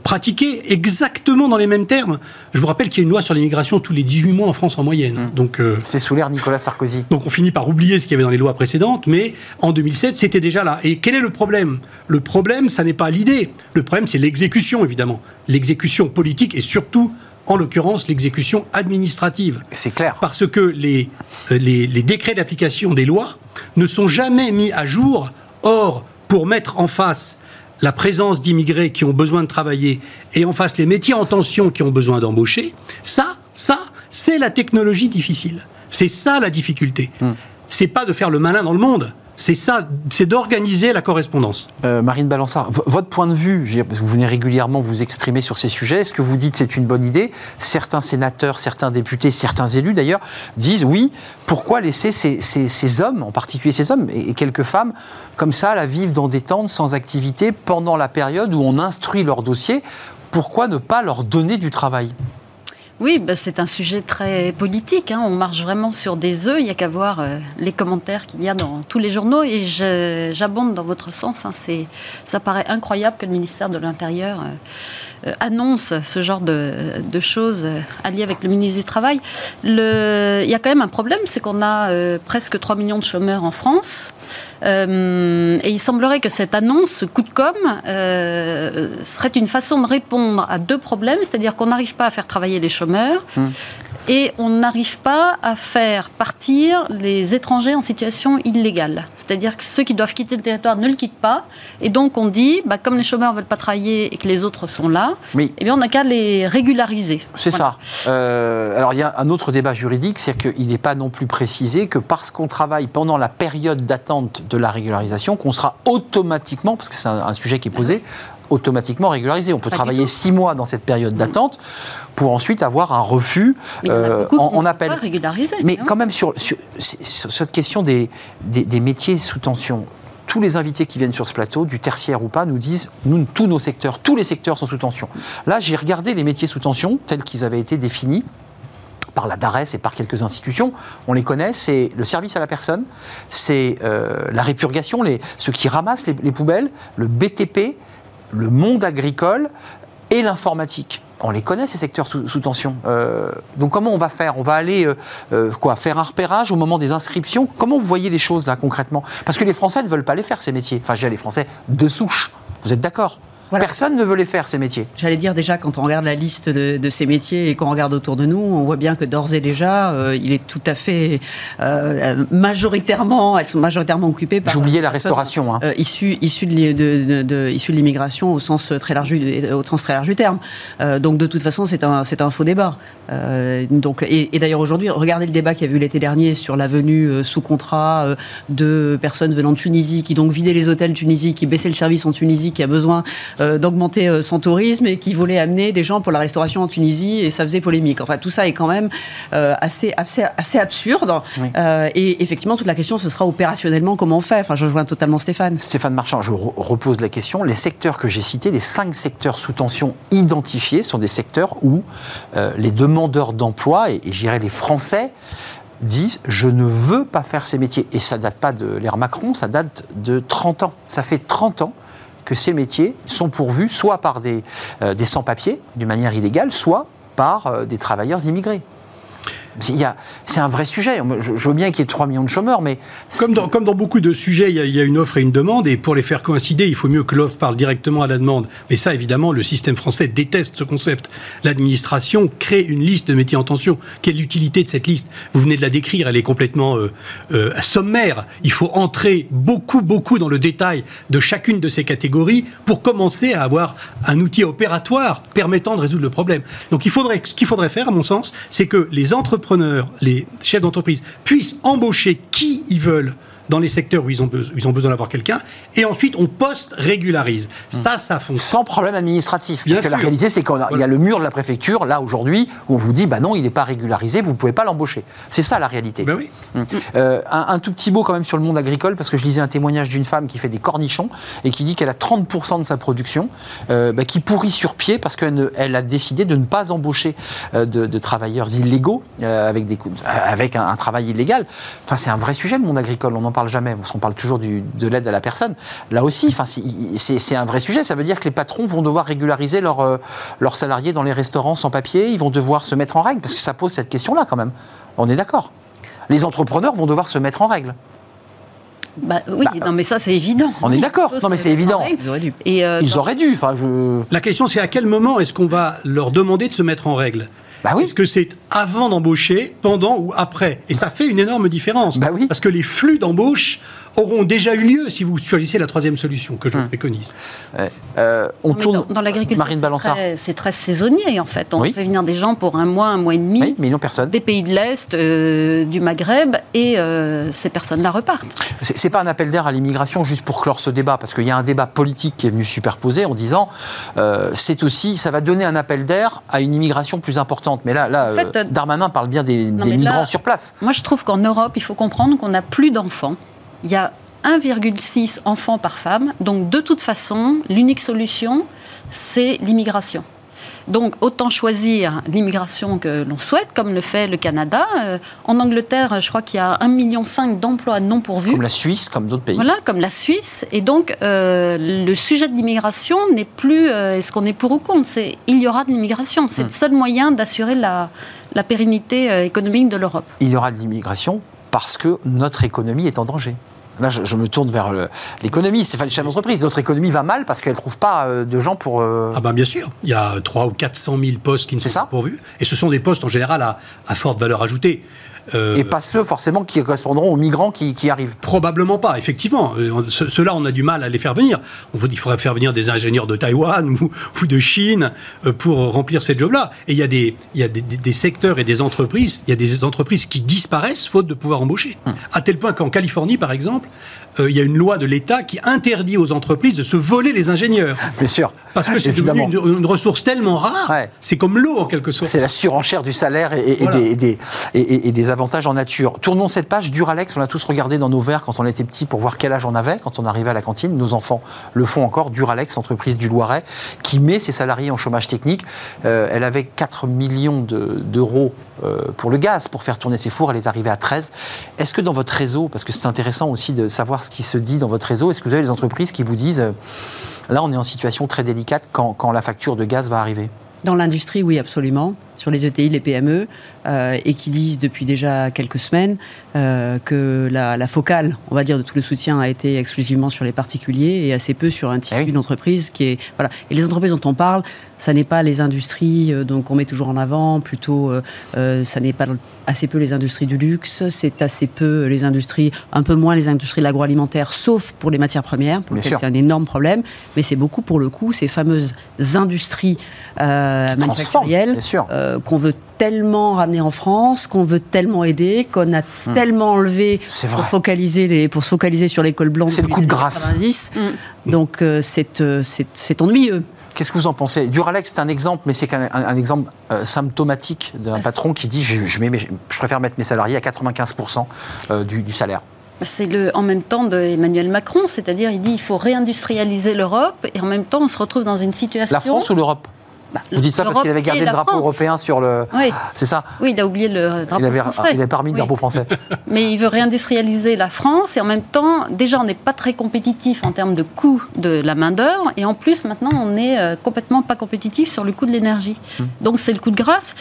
pratiquée exactement dans les mêmes termes. Je vous rappelle qu'il y a une loi sur l'immigration tous les 18 mois en France en moyenne.
Mmh. donc c'est sous l'ère Nicolas Sarkozy.
donc on finit par oublier ce qu'il y avait dans les lois précédentes mais en 2007 c'était déjà là et quel est le problème? Le problème, ça n'est pas l'idée. Le problème, c'est l'exécution, évidemment. L'exécution politique et surtout, en l'occurrence, l'exécution administrative.
C'est clair.
Parce que les, euh, les, les décrets d'application des lois ne sont jamais mis à jour. Or, pour mettre en face la présence d'immigrés qui ont besoin de travailler et en face les métiers en tension qui ont besoin d'embaucher, ça, ça, c'est la technologie difficile. C'est ça la difficulté. Hmm. C'est pas de faire le malin dans le monde. C'est ça, c'est d'organiser la correspondance.
Euh, Marine Balançard, votre point de vue, vous venez régulièrement vous exprimer sur ces sujets, est-ce que vous dites c'est une bonne idée? Certains sénateurs, certains députés, certains élus d'ailleurs, disent oui, pourquoi laisser ces, hommes, en particulier ces hommes et, quelques femmes, comme ça, la vivre dans des tentes sans activité pendant la période où on instruit leur dossier? Pourquoi ne pas leur donner du travail?
Oui, bah, c'est un sujet très politique. Hein. On marche vraiment sur des œufs. Il n'y a qu'à voir euh, les commentaires qu'il y a dans tous les journaux. Et j'abonde dans votre sens. Hein. Ça paraît incroyable que le ministère de l'Intérieur euh, euh, annonce ce genre de, choses alliées avec le ministre du Travail. Il y a quand même un problème, c'est qu'on a presque 3 millions de chômeurs en France. Euh, et il semblerait que cette annonce, ce coup de com, euh, serait une façon de répondre à deux problèmes, c'est-à-dire qu'on n'arrive pas à faire travailler les chômeurs. Hum et on n'arrive pas à faire partir les étrangers en situation illégale. C'est-à-dire que ceux qui doivent quitter le territoire ne le quittent pas. Et donc on dit, bah, comme les chômeurs ne veulent pas travailler et que les autres sont là, oui. eh bien on n'a qu'à les régulariser.
C'est ça. Euh, alors il y a un autre débat juridique, c'est qu'il n'est pas non plus précisé que parce qu'on travaille pendant la période d'attente de la régularisation, qu'on sera automatiquement, parce que c'est un, sujet qui est posé, automatiquement régularisé. On peut travailler six mois dans cette période d'attente pour ensuite avoir un refus
euh, en, appel.
Mais quand même sur, cette question des, des, métiers sous tension, tous les invités qui viennent sur ce plateau, du tertiaire ou pas, nous disent nous, tous nos secteurs, tous les secteurs sont sous tension. Là, j'ai regardé les métiers sous tension tels qu'ils avaient été définis par la DARES et par quelques institutions, on les connaît, c'est le service à la personne, c'est euh, la répurgation, les, ceux qui ramassent les poubelles, le BTP, le monde agricole et l'informatique. On les connaît, ces secteurs sous, tension. Euh, donc comment on va faire? On va aller euh, euh, faire un repérage au moment des inscriptions? Comment vous voyez les choses là concrètement? Parce que les Français ne veulent pas les faire, ces métiers. Enfin, je dis les Français de souche. Vous êtes d'accord? Personne ne veut les faire, ces métiers.
J'allais dire déjà, quand on regarde la liste de, ces métiers et qu'on regarde autour de nous, on voit bien que d'ores et déjà, euh, il est tout à fait euh, majoritairement, elles sont majoritairement occupées par.
J'oubliais la restauration. Hein.
Euh, issues, de, de l'immigration au sens très large, au sens très large du terme. donc de toute façon, c'est un, c'est un faux débat. donc, et, d'ailleurs aujourd'hui, regardez le débat qu'il y a eu l'été dernier sur la venue sous contrat de personnes venant de Tunisie, qui donc vidaient les hôtels Tunisie, qui baissaient le service en Tunisie, qui a besoin euh, d'augmenter euh, son tourisme et qui voulait amener des gens pour la restauration en Tunisie et ça faisait polémique. Enfin, tout ça est quand même euh, assez, assez, assez absurde. et effectivement, toute la question, ce sera opérationnellement comment on fait. Enfin, je rejoins totalement Stéphane.
Stéphane Marchand, je repose la question. Les secteurs que j'ai cités, les cinq secteurs sous tension identifiés, sont des secteurs où les demandeurs d'emploi, et, et j'irais les Français, disent je ne veux pas faire ces métiers. Et ça date pas de l'ère Macron, ça date de 30 ans. Ça fait 30 ans que ces métiers sont pourvus soit par des, euh, des sans-papiers, d'une manière illégale, soit par euh, des travailleurs immigrés. C'est un vrai sujet. Je, veux bien qu'il y ait 3 millions de chômeurs, mais...
Comme dans, beaucoup de sujets, il y, a, une offre et une demande, et pour les faire coïncider, il faut mieux que l'offre parle directement à la demande. Mais ça, évidemment, le système français déteste ce concept. L'administration crée une liste de métiers en tension. Quelle est l'utilité de cette liste? Vous venez de la décrire, elle est complètement euh, euh, sommaire. Il faut entrer beaucoup, beaucoup dans le détail de chacune de ces catégories pour commencer à avoir un outil opératoire permettant de résoudre le problème. Donc ce qu'il faudrait faire, à mon sens, c'est que les entreprises les chefs d'entreprise puissent embaucher qui ils veulent dans les secteurs où ils ont, besoin, ils ont besoin d'avoir quelqu'un, et ensuite on post-régularise. Ça, ça fonctionne.
Sans problème administratif. parce que la réalité, c'est qu'il y a le mur de la préfecture, là, aujourd'hui, où on vous dit, bah non, il n'est pas régularisé, vous ne pouvez pas l'embaucher. C'est ça la réalité.
Ben oui.
Hum. Euh, un, tout petit mot quand même sur le monde agricole, parce que je lisais un témoignage d'une femme qui fait des cornichons et qui dit qu'elle a 30% de sa production euh, bah, qui pourrit sur pied parce qu'elle elle a décidé de ne pas embaucher euh, de, travailleurs illégaux avec, des, avec un, un, travail illégal. Enfin, c'est un vrai sujet, le monde agricole. On en parle jamais, parce qu'on parle toujours de l'aide à la personne. Là aussi, enfin, c'est un vrai sujet. Ça veut dire que les patrons vont devoir régulariser euh, leurs salariés dans les restaurants sans papier. Ils vont devoir se mettre en règle, parce que ça pose cette question-là quand même. On est d'accord. Les entrepreneurs vont devoir se mettre en règle.
Bah, oui, bah, non, mais ça c'est évident.
On est d'accord. Non, mais c'est évident.
Ils auraient dû.
Et euh, Ils auraient dû. Enfin, je...
La question, c'est à quel moment est-ce qu'on va leur demander de se mettre en règle?
Bah oui.
Est-ce que c'est avant d'embaucher, pendant ou après? Et ça fait une énorme différence.
Bah oui.
Parce que les flux d'embauche auront déjà eu lieu si vous choisissez la troisième solution que je hum. préconise.
Euh, on tourne
dans, l'agriculture. C'est très, saisonnier en fait. On fait venir des gens pour un mois, un mois et demi.
mais non personne.
Des pays de l'Est, euh, du Maghreb, et euh, ces personnes-là repartent.
C'est pas un appel d'air à l'immigration juste pour clore ce débat, parce qu'il y a un débat politique qui est venu superposer en disant c'est aussi, ça va donner un appel d'air à une immigration plus importante. Mais là, là Darmanin parle bien des, migrants sur place.
Moi, je trouve qu'en Europe, il faut comprendre qu'on n'a plus d'enfants il y a 1,6 enfants par femme. Donc de toute façon, l'unique solution, c'est l'immigration. Donc autant choisir l'immigration que l'on souhaite, comme le fait le Canada. Euh, en Angleterre, je crois qu'il y a 1,5 million d'emplois non pourvus.
Comme la Suisse, comme d'autres pays.
Voilà, comme la Suisse. Et donc euh, le sujet de l'immigration n'est plus euh, est-ce qu'on est pour ou contre, c'est il y aura de l'immigration. C'est le hmm. seul moyen d'assurer la, la pérennité économique de l'Europe.
Il y aura de l'immigration parce que notre économie est en danger. Là, je, me tourne vers l'économie. C'est le chef d'entreprise. Notre économie va mal parce qu'elle ne trouve pas euh, de gens pour. Euh,
ah, ben bien sûr. Il y a 3 ou 400 000 postes qui ne sont pas pourvus. Et ce sont des postes en général à, à forte valeur ajoutée.
Euh, et pas ceux forcément qui correspondront aux migrants qui, arrivent.
Probablement pas, effectivement. Euh, ceux-là, on a du mal à les faire venir. On vous dit qu'il faudrait faire venir des ingénieurs de Taïwan ou, de Chine euh, pour remplir ces jobs-là. Et il y a, des, il y a des, secteurs et des entreprises, il y a des entreprises qui disparaissent faute de pouvoir embaucher. Hum. À tel point qu'en Californie, par exemple, il y a une loi de l'État qui interdit aux entreprises de se voler les ingénieurs.
Bien sûr.
Parce que c'est devenu une, ressource tellement rare, c'est comme l'eau en quelque sorte.
C'est la surenchère du salaire et, des, et, des, avantages en nature. Tournons cette page. Duralex, on l'a tous regardé dans nos verres quand on était petit pour voir quel âge on avait quand on arrivait à la cantine. Nos enfants le font encore. Duralex, entreprise du Loiret, qui met ses salariés en chômage technique. Euh, elle avait 4 millions d'euros euh, pour le gaz, pour faire tourner ses fours. Elle est arrivée à 13. Est-ce que dans votre réseau, parce que c'est intéressant aussi de savoir ce qui se dit dans votre réseau, est-ce que vous avez des entreprises qui vous disent, euh, là on est en situation très délicate quand, quand la facture de gaz va arriver?
Dans l'industrie, oui, absolument. Sur les ETI, les PME, euh, et qui disent depuis déjà quelques semaines euh, que la, la, focale, on va dire, de tout le soutien a été exclusivement sur les particuliers et assez peu sur un tissu
oui.
d'entreprise qui est voilà. Et les entreprises dont on parle, ça n'est pas les industries euh, donc on met toujours en avant, plutôt euh, ça n'est pas assez peu les industries du luxe, c'est assez peu les industries, un peu moins les industries de l'agroalimentaire, sauf pour les matières premières, pour lesquelles c'est un énorme problème, mais c'est beaucoup pour le coup ces fameuses industries manufacturielles euh, qu'on veut tellement ramener en France, qu'on veut tellement aider, qu'on a
Hmm.
tellement enlevé pour focaliser les, pour se focaliser sur l'école blanche.
C'est le coup de grâce.
Mm. Donc euh, c'est euh, c'est ennuyeux.
Qu'est-ce que vous en pensez? Duralex, c'est un exemple, mais c'est un, un, un, exemple euh, symptomatique d'un patron qui dit je, je, mets mes, je, préfère mettre mes salariés à 95% euh, du, du salaire.
C'est le en même temps de Emmanuel Macron, c'est-à-dire il dit il faut réindustrialiser l'Europe et en même temps on se retrouve dans une situation.
La France ou l'Europe? Bah, Vous dites ça parce qu'il avait gardé le drapeau
France.
européen sur le.
Oui.
C'est ça
Oui, il a oublié le drapeau
il avait,
français.
Il avait pas remis
oui.
le drapeau français.
Mais il veut réindustrialiser la France et en même temps, déjà, on n'est pas très compétitif en termes de coût de la main-d'œuvre et en plus, maintenant, on est euh, complètement pas compétitif sur le coût de l'énergie.
Mmh.
Donc, c'est le coup de grâce.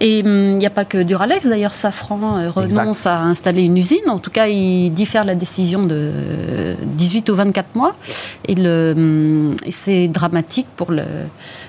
Et il hum, n'y a pas que Duralex, d'ailleurs, Safran euh, renonce à installer une usine. En tout cas, il diffère la décision de 18 ou 24 mois. Et, le, et c'est dramatique pour, le,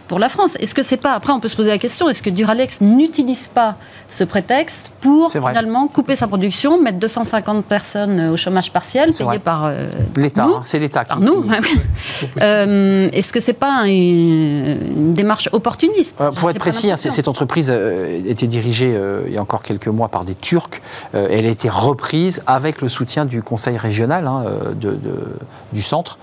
pour la France. Est-ce que c'est pas. Après, on peut se poser la question est-ce que Duralex n'utilise pas ce prétexte pour finalement couper sa production, mettre 250 personnes au chômage partiel, payé
vrai.
par euh,
l'État hein, C'est l'État
par nous. euh, est-ce que c'est pas un, une démarche opportuniste?
Euh, Pour être précis, hein, cette entreprise euh, était dirigée euh, il y a encore quelques mois par des Turcs. Euh, elle a été reprise avec le soutien du Conseil régional hein, de, de, du centre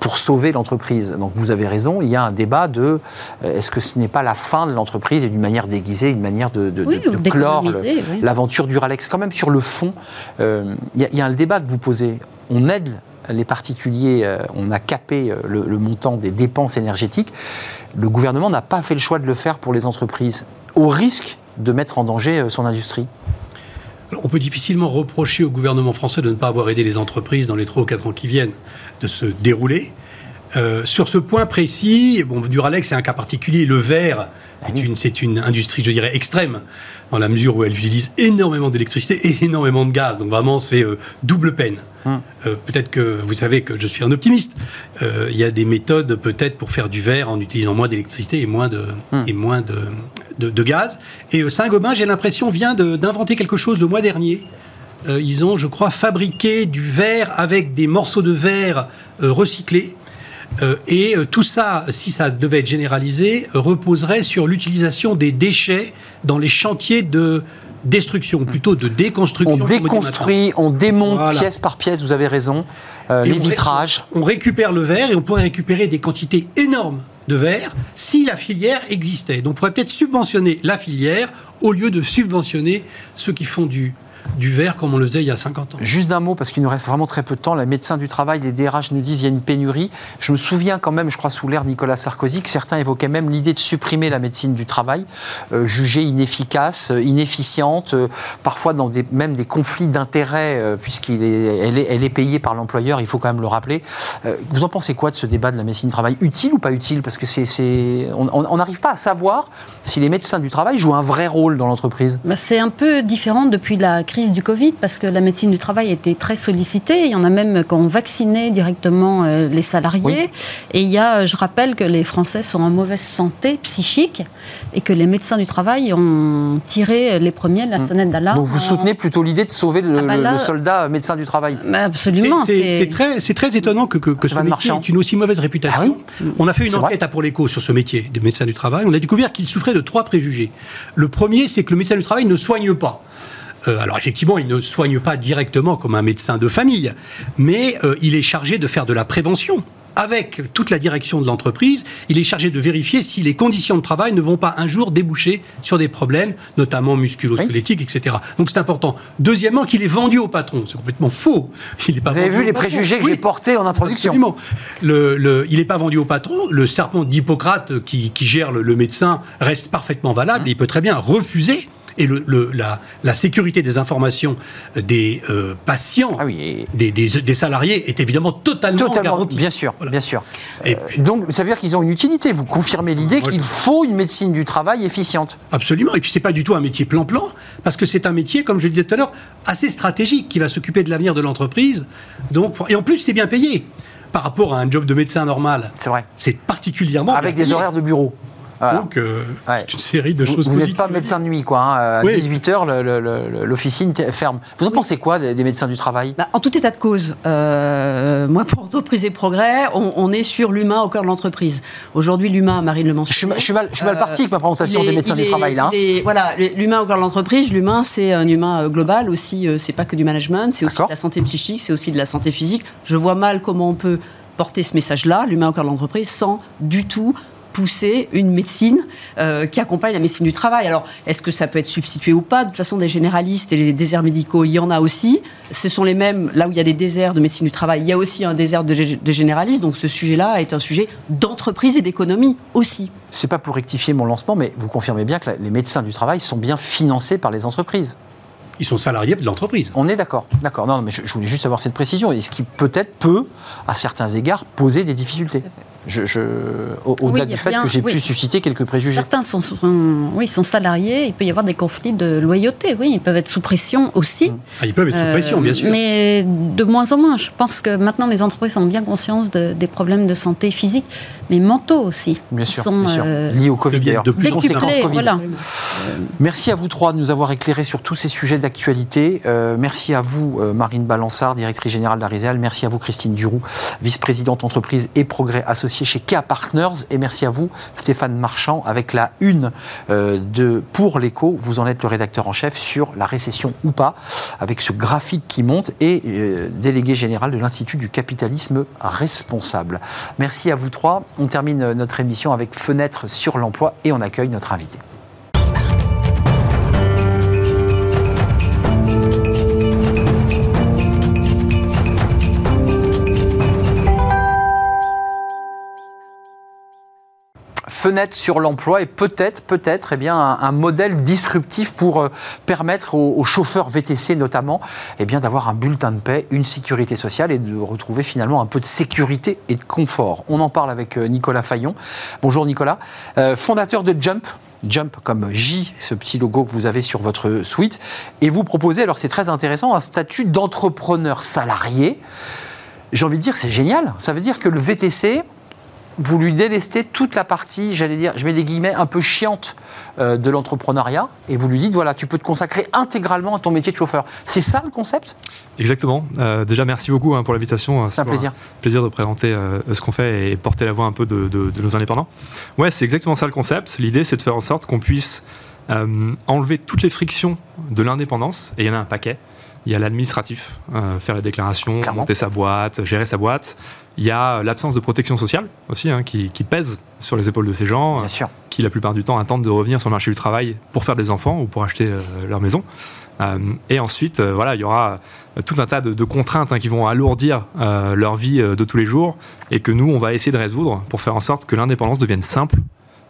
pour sauver l'entreprise. Donc vous avez raison, il y a un débat de est-ce que ce n'est pas la fin de l'entreprise et d'une manière déguisée, une manière de, de,
oui,
de clore l'aventure oui. du Ralex? Quand même sur le fond, euh, il y, y, a un débat que vous posez. On aide les particuliers, euh, on a capé le, le, montant des dépenses énergétiques. Le gouvernement n'a pas fait le choix de le faire pour les entreprises, au risque de mettre en danger euh, son industrie.
On peut difficilement reprocher au gouvernement français de ne pas avoir aidé les entreprises dans les 3 ou 4 ans qui viennent de se dérouler. Euh, sur ce point précis, bon, Duralex c'est un cas particulier. Le verre, c'est une, c'est une industrie, je dirais, extrême, dans la mesure où elle utilise énormément d'électricité et énormément de gaz. Donc vraiment, c'est euh, double peine. Hum. Euh, peut-être que vous savez que je suis un optimiste. Euh, il y a des méthodes peut-être pour faire du verre en utilisant moins d'électricité et moins de, hum. et moins de, de, de gaz. Et Saint-Gobain, j'ai l'impression, vient d'inventer quelque chose le mois dernier. Ils ont, je crois, fabriqué du verre avec des morceaux de verre recyclés. Euh, et euh, tout ça, si ça devait être généralisé, euh, reposerait sur l'utilisation des déchets dans les chantiers de destruction, plutôt de déconstruction.
On déconstruit, on démonte voilà. pièce par pièce, vous avez raison, les vitrages.
On, on récupère le verre et on pourrait récupérer des quantités énormes de verre si la filière existait. Donc il faudrait peut-être subventionner la filière au lieu de subventionner ceux qui font du, du verre comme on le faisait il y a 50 ans.
Juste d'un mot, parce qu'il nous reste vraiment très peu de temps. Les médecins du travail, les DRH nous disent qu'il y a une pénurie. Je me souviens quand même, je crois sous l'ère Nicolas Sarkozy, que certains évoquaient même l'idée de supprimer la médecine du travail, euh, jugée inefficace, euh, inefficiente, euh, parfois dans des, même des conflits d'intérêts, euh, puisqu'elle est, elle est, elle est, payée par l'employeur, il faut quand même le rappeler. Euh, vous en pensez quoi de ce débat de la médecine du travail? Utile ou pas utile? Parce que c'est, on n'arrive pas à savoir si les médecins du travail jouent un vrai rôle dans l'entreprise.
Bah c'est un peu différent depuis la crise du Covid parce que la médecine du travail était très sollicitée. Il y en a même qui ont vacciné directement euh, les salariés. Oui. Et il y a, je rappelle que les Français sont en mauvaise santé psychique et que les médecins du travail ont tiré les premiers de la sonnette d'alarme.
Donc vous soutenez plutôt l'idée de sauver le, ah bah là, le, soldat médecin du travail
bah Absolument.
C'est très, très, étonnant que, que, que ce métier marchand. ait une aussi mauvaise réputation. Ah oui on a fait une enquête vrai. à Pour l'écho sur ce métier de médecin du travail. On a découvert qu'il souffrait de trois préjugés. Le premier, c'est que le médecin du travail ne soigne pas. Euh, alors effectivement, il ne soigne pas directement comme un médecin de famille, mais euh, il est chargé de faire de la prévention. Avec toute la direction de l'entreprise, il est chargé de vérifier si les conditions de travail ne vont pas un jour déboucher sur des problèmes, notamment musculo-squelettiques, oui. etc. Donc c'est important. Deuxièmement, qu'il est vendu au patron. C'est complètement faux.
Il est pas Vous avez vu les préjugés que oui. j'ai portés en introduction
Absolument. Le, le, il n'est pas vendu au patron. Le serpent d'Hippocrate qui, qui, gère le, le, médecin reste parfaitement valable. Mmh. Il peut très bien refuser Et le, le- la, la sécurité des informations des euh, patients,
Ah oui,
des, des- des salariés, est évidemment totalement,
Totalement,
garantie.
bien sûr,
Voilà.
bien sûr.
Et
Euh, donc, ça veut dire qu'ils ont une utilité. Vous confirmez l'idée qu'il faut une médecine du travail efficiente.
Absolument. Et puis, c'est pas du tout un métier plan-plan, parce que c'est un métier, comme je le disais tout à l'heure, assez stratégique, qui va s'occuper de l'avenir de l'entreprise. Donc, et en plus, c'est bien payé. Par rapport à un job de médecin normal,
C'est vrai.
c'est particulièrement
Avec des horaires de bureau. Voilà.
Donc, euh,
Ouais.
une série de
Vous-
choses
Vous n'êtes pas médecin de nuit, quoi. hein. À
Oui.
18h, l'officine ferme. Vous en pensez quoi des, des médecins du travail?
Bah, en tout état de cause, euh, moi pour Entreprise et Progrès, on, on est sur l'humain au cœur de l'entreprise. Aujourd'hui, l'humain, Marine le
je suis,
mentionne.
ma- je suis mal, je suis mal parti avec ma présentation
Euh, il est-
des médecins du
est-
travail, là. hein.
est- voilà, l'humain au cœur de l'entreprise, l'humain c'est un humain global aussi, c'est pas que du management, c'est aussi de la santé psychique, c'est aussi de la santé physique. Je vois mal comment on peut porter ce message-là, l'humain au cœur de l'entreprise, sans du tout pousser une médecine euh, qui accompagne la médecine du travail. Alors, est-ce que ça peut être substitué ou pas? De toute façon, des généralistes et les déserts médicaux, il y en a aussi. Ce sont les mêmes, là où il y a des déserts de médecine du travail, il y a aussi un désert de, gé- de généralistes. Donc, ce sujet-là est un sujet d'entreprise et d'économie aussi.
C'est pas pour rectifier mon lancement, mais vous confirmez bien que la- les médecins du travail sont bien financés par les entreprises.
Ils sont salariés de l'entreprise.
On est d'accord, d'accord. Non, mais je, je voulais juste avoir cette précision. Et ce qui peut-être peut, à certains égards, poser des difficultés? Je, je- au- Au-delà
Oui,
du fait que j'ai
oui.
pu susciter quelques préjugés.
Certains sont, sont- oui, sont salariés, il peut y avoir des conflits de loyauté, oui, ils peuvent être sous pression aussi.
Ah, ils peuvent être sous
Euh,
pression, bien sûr.
Mais de moins en moins. Je pense que maintenant, les entreprises ont bien conscience de- des problèmes de santé physique, mais mentaux aussi.
Bien sûr,
sont,
bien sûr.
euh,
Liés au Covid d'ailleurs.
de plus
Covid.
voilà.
Merci à vous trois de nous avoir éclairés sur tous ces sujets d'actualité. Euh, merci à vous, euh, Marine Balançard, directrice générale d'Ariséal. Merci à vous, Christine Duroux, vice-présidente entreprise et progrès associée chez KEA Partners. Et merci à vous, Stéphane Marchand, avec la une euh, de Pour l'écho. Vous en êtes le rédacteur en chef sur la récession ou pas, avec ce graphique qui monte et euh, délégué général de l'Institut du capitalisme responsable. Merci à vous trois. On termine euh, notre émission avec Fenêtre sur l'emploi et on accueille notre invité. Fenêtre sur l'emploi et peut-être, peut-être, eh bien, un, modèle disruptif pour euh, permettre aux, aux chauffeurs VTC notamment, eh bien, d'avoir un bulletin de paix, une sécurité sociale et de retrouver finalement un peu de sécurité et de confort. On en parle avec euh, Nicolas Fayon. Bonjour Nicolas, Euh, fondateur de Jump. Jump comme J, ce petit logo que vous avez sur votre suite. Et vous proposez, alors c'est très intéressant, un statut d'entrepreneur salarié. J'ai envie de dire, c'est génial. Ça veut dire que le VTC, vous lui délestez toute la partie, j'allais dire, je mets des guillemets, un peu chiante euh, de l'entrepreneuriat, et vous lui dites, voilà, tu peux te consacrer intégralement à ton métier de chauffeur. C'est ça le concept?
Exactement. Euh, déjà, merci beaucoup hein, pour l'invitation.
C'est un plaisir.
plaisir de présenter euh, ce qu'on fait et porter la voix un peu de, de- de nos indépendants. Ouais, c'est exactement ça le concept. L'idée, c'est de faire en sorte qu'on puisse enlever toutes les frictions de l'indépendance, et il y en a un paquet. Il y a l'administratif, euh, faire la déclaration,
Clairement.
monter sa boîte, gérer sa boîte. Il y a l'absence de protection sociale aussi, hein, qui, qui pèse sur les épaules de ces gens
Bien sûr.
qui la plupart du temps attendent de revenir sur le marché du travail pour faire des enfants ou pour acheter euh, leur maison. Euh, et ensuite, euh, voilà, il y aura euh, tout un tas de, de contraintes hein, qui vont alourdir euh, leur vie euh, de tous les jours et que nous, on va essayer de résoudre pour faire en sorte que l'indépendance devienne simple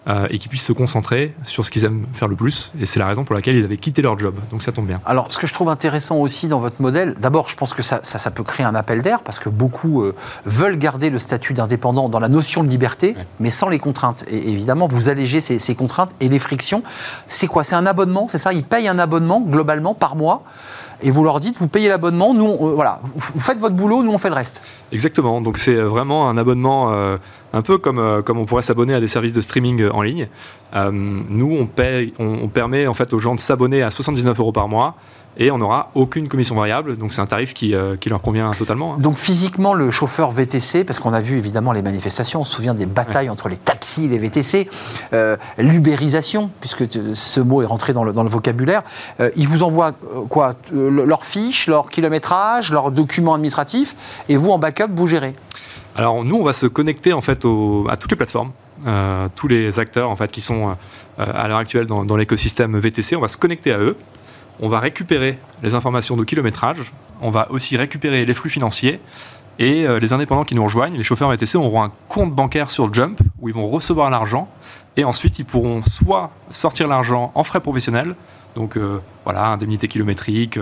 euh, et qu'ils puissent se concentrer sur ce qu'ils aiment faire le plus. Et c'est la raison pour laquelle ils avaient quitté leur job. Donc ça tombe bien.
Alors, ce que je trouve intéressant aussi dans votre modèle, d'abord, je pense que ça, ça, ça peut créer un appel d'air parce que beaucoup euh, veulent garder le statut d'indépendant dans la notion de liberté,
Ouais.
mais sans les contraintes. Et évidemment, vous allégez ces, ces contraintes et les frictions. C'est quoi? C'est un abonnement, c'est ça? Ils payent un abonnement globalement par mois et vous leur dites, vous payez l'abonnement, nous, on- euh, voilà, vous, faites votre boulot, nous, on fait le reste.
Exactement. Donc c'est vraiment un abonnement euh, un peu comme, euh, comme on pourrait s'abonner à des services de streaming euh, en ligne. Euh, nous, on, paye, on, on permet en fait aux gens de s'abonner à 79 euros par mois et on n'aura aucune commission variable. Donc c'est un tarif qui, euh, qui leur convient totalement. hein.
Donc physiquement, le chauffeur VTC, parce qu'on a vu évidemment les manifestations, on se souvient des batailles entre les taxis et les VTC, euh, l'ubérisation, puisque ce mot est rentré dans le, dans le vocabulaire, euh, ils vous envoient quoi le- Leurs fiches, leur kilométrage, leurs documents administratifs, et vous en backup, vous gérez.
Alors nous, on va se connecter en fait à toutes les plateformes, euh, tous les acteurs en fait qui sont euh, à l'heure actuelle dans, dans l'écosystème VTC. On va se connecter à eux. On va récupérer les informations de kilométrage. On va aussi récupérer les flux financiers. Et euh, les indépendants qui nous rejoignent, les chauffeurs VTC, auront un compte bancaire sur Jump où ils vont recevoir l'argent. Et ensuite, ils pourront soit sortir l'argent en frais professionnels, Donc voilà, indemnité kilométrique,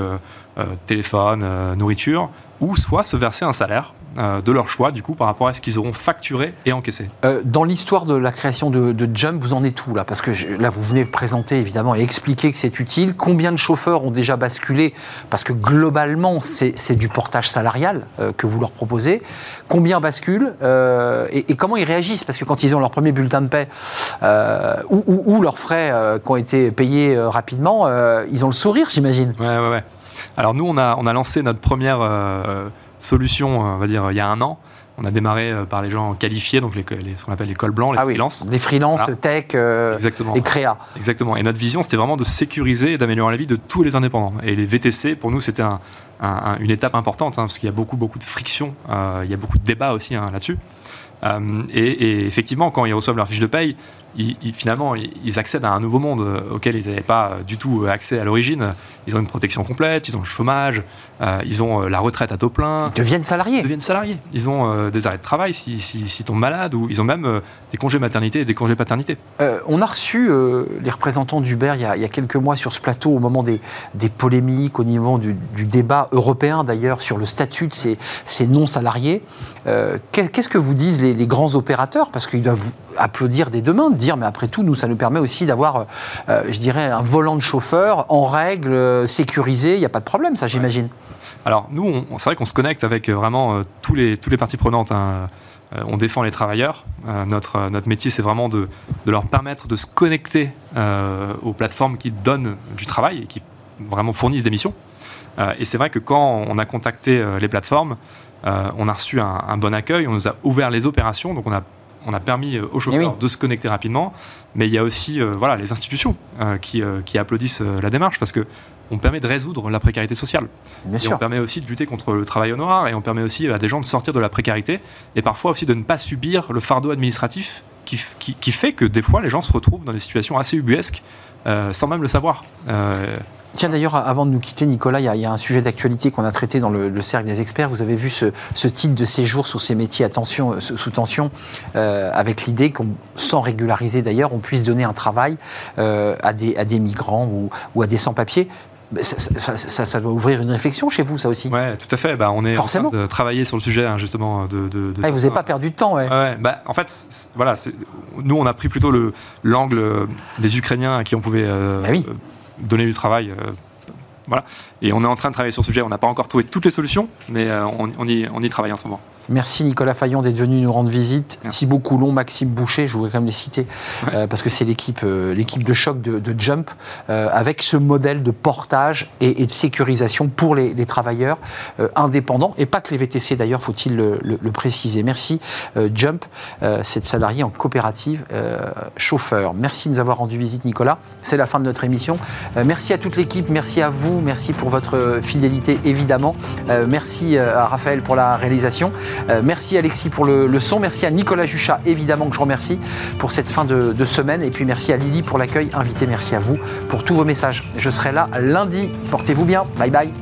téléphone, nourriture, ou soit se verser un salaire euh, de leur choix, du coup, par rapport à ce qu'ils auront facturé et encaissé.
Euh, dans l'histoire de la création de, Jump, vous en êtes où là? Parce que là, vous venez présenter évidemment et expliquer que c'est utile. Combien de chauffeurs ont déjà basculé? Parce que globalement, c'est du portage salarial euh, que vous leur proposez. Combien basculent et, comment ils réagissent? Parce que quand ils ont leur premier bulletin de paie ou, leurs frais qui ont été payés rapidement, ils ont le sourire, j'imagine.
Ouais, ouais, ouais. Alors nous, on a, on a lancé notre première solution, on va dire, il y a un an. On a démarré euh, par les gens qualifiés, donc les, ce qu'on appelle les cols blancs, les
ah freelances. Les freelances, tech, euh, et créa.
Exactement. Et notre vision, c'était vraiment de sécuriser et d'améliorer la vie de tous les indépendants. Et les VTC, pour nous, c'était une étape importante, hein, parce qu'il y a beaucoup, beaucoup de friction, euh, il y a beaucoup de débats aussi hein, là-dessus. et, effectivement, quand ils reçoivent leur fiche de paye, finalement, ils accèdent à un nouveau monde auquel ils n'avaient pas du tout accès à l'origine. Ils ont une protection complète, ils ont le chômage, euh, ils ont euh, la retraite à taux plein.
Ils deviennent salariés.
Ils deviennent salariés. Ils ont euh, des arrêts de travail s'ils si, si, tombent malades ou ils ont même des congés maternité et des congés paternité.
on a reçu les représentants d'Uber il, il, y a quelques mois sur ce plateau au moment des, des polémiques, au niveau du, débat européen d'ailleurs sur le statut de ces, ces non-salariés. Qu'est-ce que vous disent les, les grands opérateurs? Parce qu'ils doivent applaudir des deux mains, de dire mais après tout, nous, ça nous permet aussi d'avoir, je dirais, un volant de chauffeur en règle, sécurisé. Il n'y a pas de problème, ça, j'imagine.
Alors nous, c'est vrai qu'on se connecte avec euh, vraiment euh, tous les, tous les parties prenantes. Hein. Euh, on défend les travailleurs. notre, notre métier, c'est vraiment de, de, leur permettre de se connecter aux plateformes qui donnent du travail et qui vraiment fournissent des missions. et c'est vrai que quand on a contacté les plateformes, on a reçu un, bon accueil, on nous a ouvert les opérations, donc on a on a permis aux eh chauffeurs de se connecter rapidement, mais il y a aussi voilà, les institutions qui, qui, applaudissent la démarche parce que on permet de résoudre la précarité sociale. et on permet aussi de lutter contre le travail noir et on permet aussi à des gens de sortir de la précarité et parfois aussi de ne pas subir le fardeau administratif qui, qui, fait que des fois les gens se retrouvent dans des situations assez ubuesques euh, sans même le savoir.
Euh, Tiens, d'ailleurs, avant de nous quitter, Nicolas, il y, a un sujet d'actualité qu'on a traité dans le, cercle des experts. Vous avez vu ce, titre de séjour sous ces métiers euh, sous tension, avec l'idée qu'on, sans régulariser d'ailleurs, on puisse donner un travail à, des, à des migrants ou, ou à des sans-papiers ça, doit ouvrir une réflexion chez vous, ça aussi.
Oui, tout à fait. Bah, on est Forcément. en train de travailler sur le sujet, hein, justement. De,
ah, vous n'avez pas perdu de temps, ouais.
bah, en fait, voilà, nous, on a pris plutôt l'angle des Ukrainiens à qui on pouvait euh, bah donner du travail. Euh, voilà. Et on est en train de travailler sur ce sujet. On n'a pas encore trouvé toutes les solutions, mais euh, on, y, on y travaille en ce moment.
Merci Nicolas Fayon d'être venu nous rendre visite. Thibaut Coulon, Maxime Boucher, je voudrais quand même les citer, euh, parce que c'est l'équipe euh, l'équipe de choc de, Jump, euh, avec ce modèle de portage et, de sécurisation pour les, travailleurs indépendants, et pas que les VTC d'ailleurs, faut-il le, préciser. Merci Jump, cette salariée en coopérative chauffeur. Merci de nous avoir rendu visite Nicolas. C'est la fin de notre émission. merci à toute l'équipe, merci à vous, merci pour votre fidélité évidemment. merci à Raphaël pour la réalisation. Euh, merci Alexis pour le, son, merci à Nicolas Juchat évidemment que je remercie pour cette fin de, de semaine. Et puis merci à Lily pour l'accueil invité, merci à vous pour tous vos messages. Je serai là lundi, portez-vous bien, bye bye.